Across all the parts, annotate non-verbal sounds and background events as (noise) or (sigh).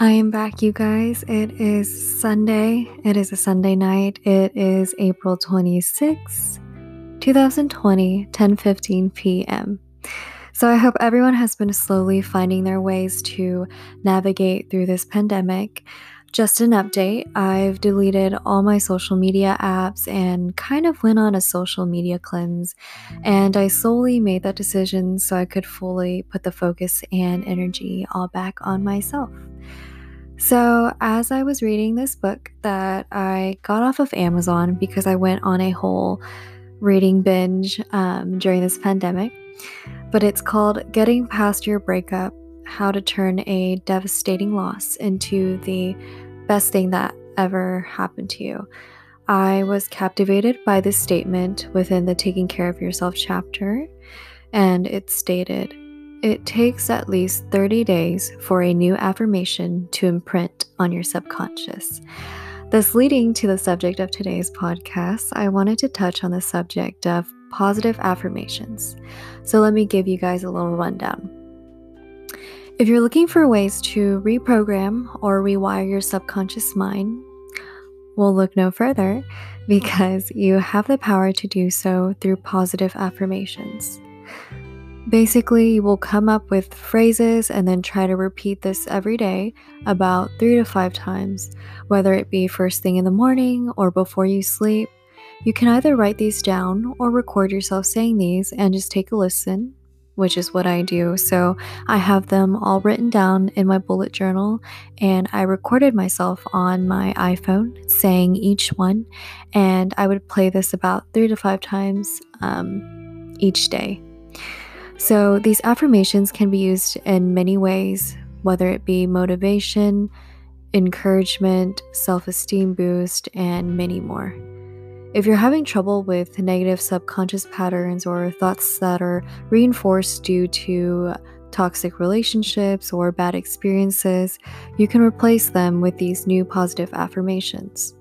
I am back, you guys. It is Sunday. It is a Sunday night. It is April 26, 2020, 10:15 p.m. So I hope everyone has been slowly finding their ways to navigate through this pandemic. Just an update I've deleted all my social media apps and kind of went on a social media cleanse. And I solely made that decision so I could fully put the focus and energy all back on myself. So, as I was reading this book that I got off of Amazon because I went on a whole reading binge um, during this pandemic, but it's called Getting Past Your Breakup How to Turn a Devastating Loss into the Best Thing That Ever Happened to You. I was captivated by this statement within the Taking Care of Yourself chapter, and it stated, it takes at least 30 days for a new affirmation to imprint on your subconscious. Thus, leading to the subject of today's podcast, I wanted to touch on the subject of positive affirmations. So, let me give you guys a little rundown. If you're looking for ways to reprogram or rewire your subconscious mind, we'll look no further (laughs) because you have the power to do so through positive affirmations. Basically, you will come up with phrases and then try to repeat this every day about three to five times, whether it be first thing in the morning or before you sleep. You can either write these down or record yourself saying these and just take a listen, which is what I do. So I have them all written down in my bullet journal and I recorded myself on my iPhone saying each one, and I would play this about three to five times um, each day. So, these affirmations can be used in many ways, whether it be motivation, encouragement, self esteem boost, and many more. If you're having trouble with negative subconscious patterns or thoughts that are reinforced due to toxic relationships or bad experiences, you can replace them with these new positive affirmations.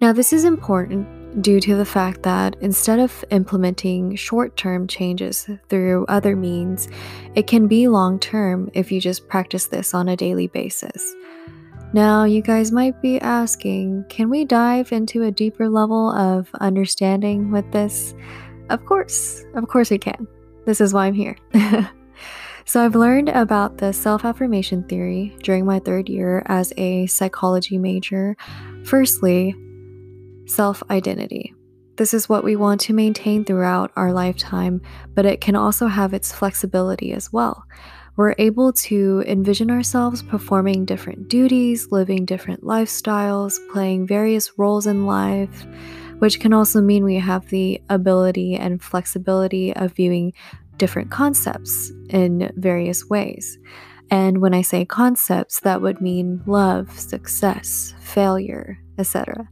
Now, this is important due to the fact that instead of implementing short term changes through other means, it can be long term if you just practice this on a daily basis. Now, you guys might be asking, can we dive into a deeper level of understanding with this? Of course, of course we can. This is why I'm here. (laughs) so, I've learned about the self affirmation theory during my third year as a psychology major. Firstly, self identity. This is what we want to maintain throughout our lifetime, but it can also have its flexibility as well. We're able to envision ourselves performing different duties, living different lifestyles, playing various roles in life, which can also mean we have the ability and flexibility of viewing different concepts in various ways. And when I say concepts, that would mean love, success, failure, etc.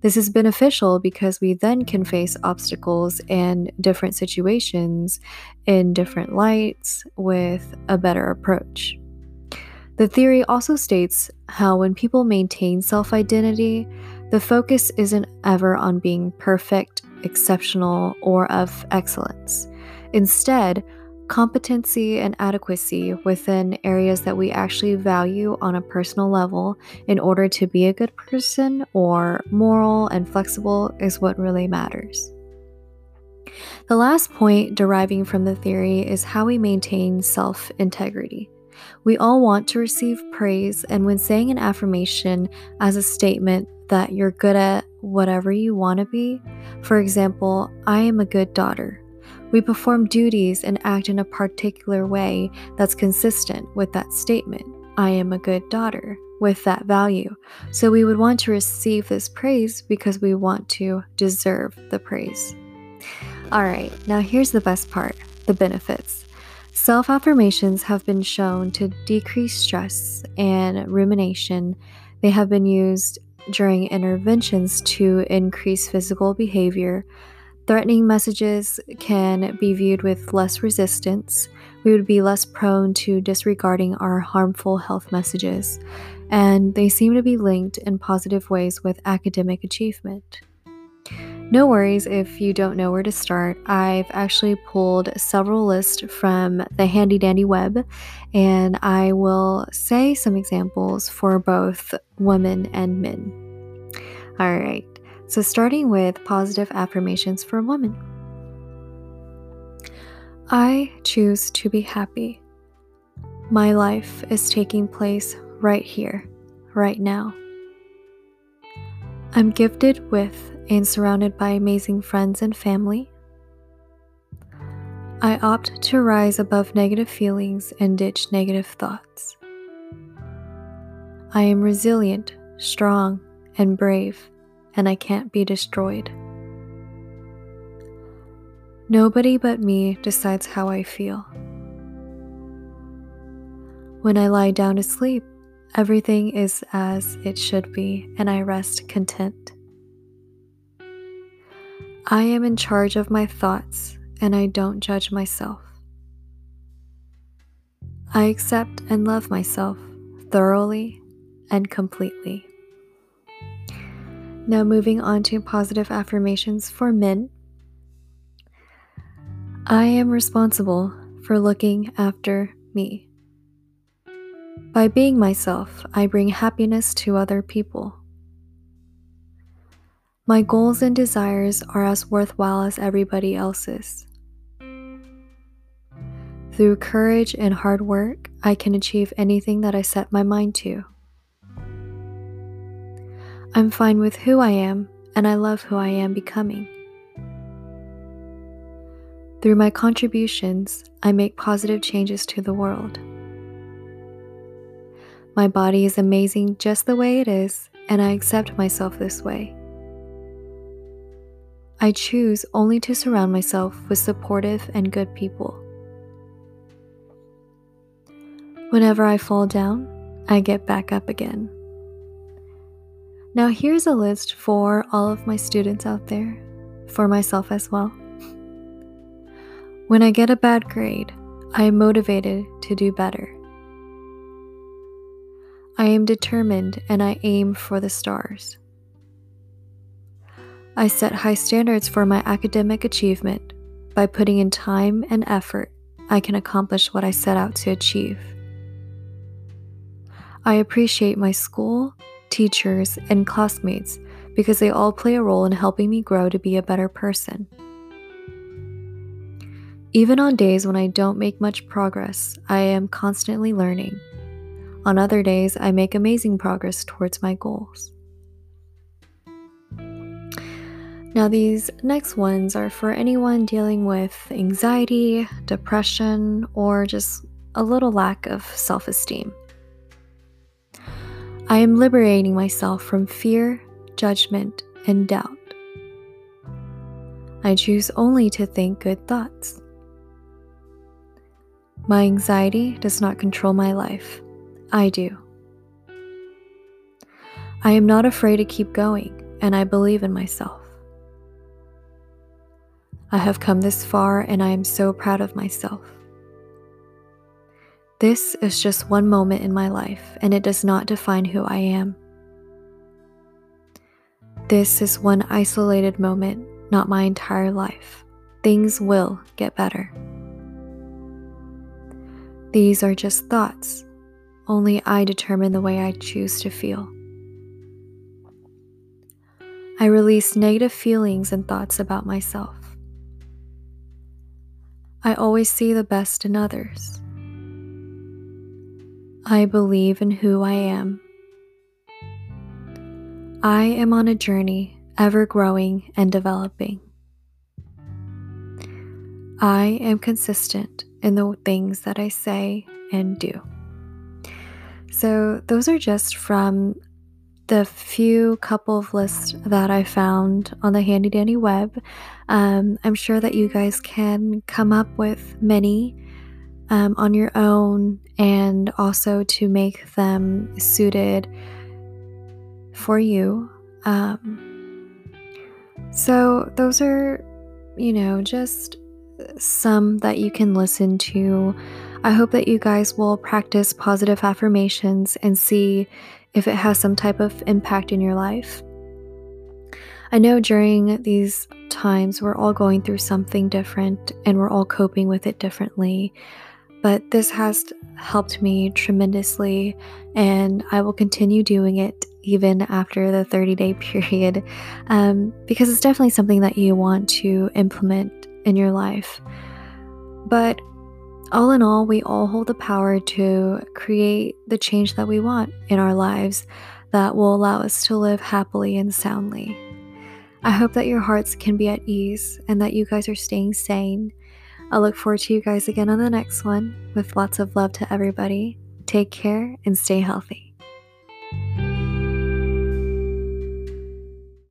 This is beneficial because we then can face obstacles and different situations in different lights with a better approach. The theory also states how when people maintain self identity, the focus isn't ever on being perfect, exceptional, or of excellence. Instead, competency and adequacy within areas that we actually value on a personal level in order to be a good person or moral and flexible is what really matters. The last point deriving from the theory is how we maintain self integrity. We all want to receive praise, and when saying an affirmation as a statement that you're good at whatever you want to be, for example, I am a good daughter, we perform duties and act in a particular way that's consistent with that statement. I am a good daughter with that value. So we would want to receive this praise because we want to deserve the praise. All right, now here's the best part the benefits. Self affirmations have been shown to decrease stress and rumination. They have been used during interventions to increase physical behavior, Threatening messages can be viewed with less resistance. We would be less prone to disregarding our harmful health messages, and they seem to be linked in positive ways with academic achievement. No worries if you don't know where to start. I've actually pulled several lists from the handy dandy web, and I will say some examples for both women and men. All right, so starting with positive affirmations for women. I choose to be happy. My life is taking place right here, right now. I'm gifted with and surrounded by amazing friends and family. I opt to rise above negative feelings and ditch negative thoughts. I am resilient, strong, and brave, and I can't be destroyed. Nobody but me decides how I feel. When I lie down to sleep, everything is as it should be, and I rest content. I am in charge of my thoughts and I don't judge myself. I accept and love myself thoroughly and completely. Now, moving on to positive affirmations for men. I am responsible for looking after me. By being myself, I bring happiness to other people. My goals and desires are as worthwhile as everybody else's. Through courage and hard work, I can achieve anything that I set my mind to. I'm fine with who I am, and I love who I am becoming. Through my contributions, I make positive changes to the world. My body is amazing just the way it is, and I accept myself this way. I choose only to surround myself with supportive and good people. Whenever I fall down, I get back up again. Now, here's a list for all of my students out there, for myself as well. When I get a bad grade, I am motivated to do better. I am determined and I aim for the stars. I set high standards for my academic achievement. By putting in time and effort, I can accomplish what I set out to achieve. I appreciate my school, teachers, and classmates because they all play a role in helping me grow to be a better person. Even on days when I don't make much progress, I am constantly learning. On other days, I make amazing progress towards my goals. Now, these next ones are for anyone dealing with anxiety, depression, or just a little lack of self esteem. I am liberating myself from fear, judgment, and doubt. I choose only to think good thoughts. My anxiety does not control my life. I do. I am not afraid to keep going, and I believe in myself. I have come this far and I am so proud of myself. This is just one moment in my life and it does not define who I am. This is one isolated moment, not my entire life. Things will get better. These are just thoughts. Only I determine the way I choose to feel. I release negative feelings and thoughts about myself. I always see the best in others. I believe in who I am. I am on a journey, ever growing and developing. I am consistent in the things that I say and do. So, those are just from the few couple of lists that I found on the handy dandy web. Um, I'm sure that you guys can come up with many um, on your own and also to make them suited for you. Um, so, those are, you know, just some that you can listen to. I hope that you guys will practice positive affirmations and see if it has some type of impact in your life. I know during these times we're all going through something different and we're all coping with it differently. But this has helped me tremendously, and I will continue doing it even after the 30 day (laughs) period um, because it's definitely something that you want to implement in your life. But all in all, we all hold the power to create the change that we want in our lives that will allow us to live happily and soundly. I hope that your hearts can be at ease and that you guys are staying sane. I look forward to you guys again on the next one with lots of love to everybody. Take care and stay healthy.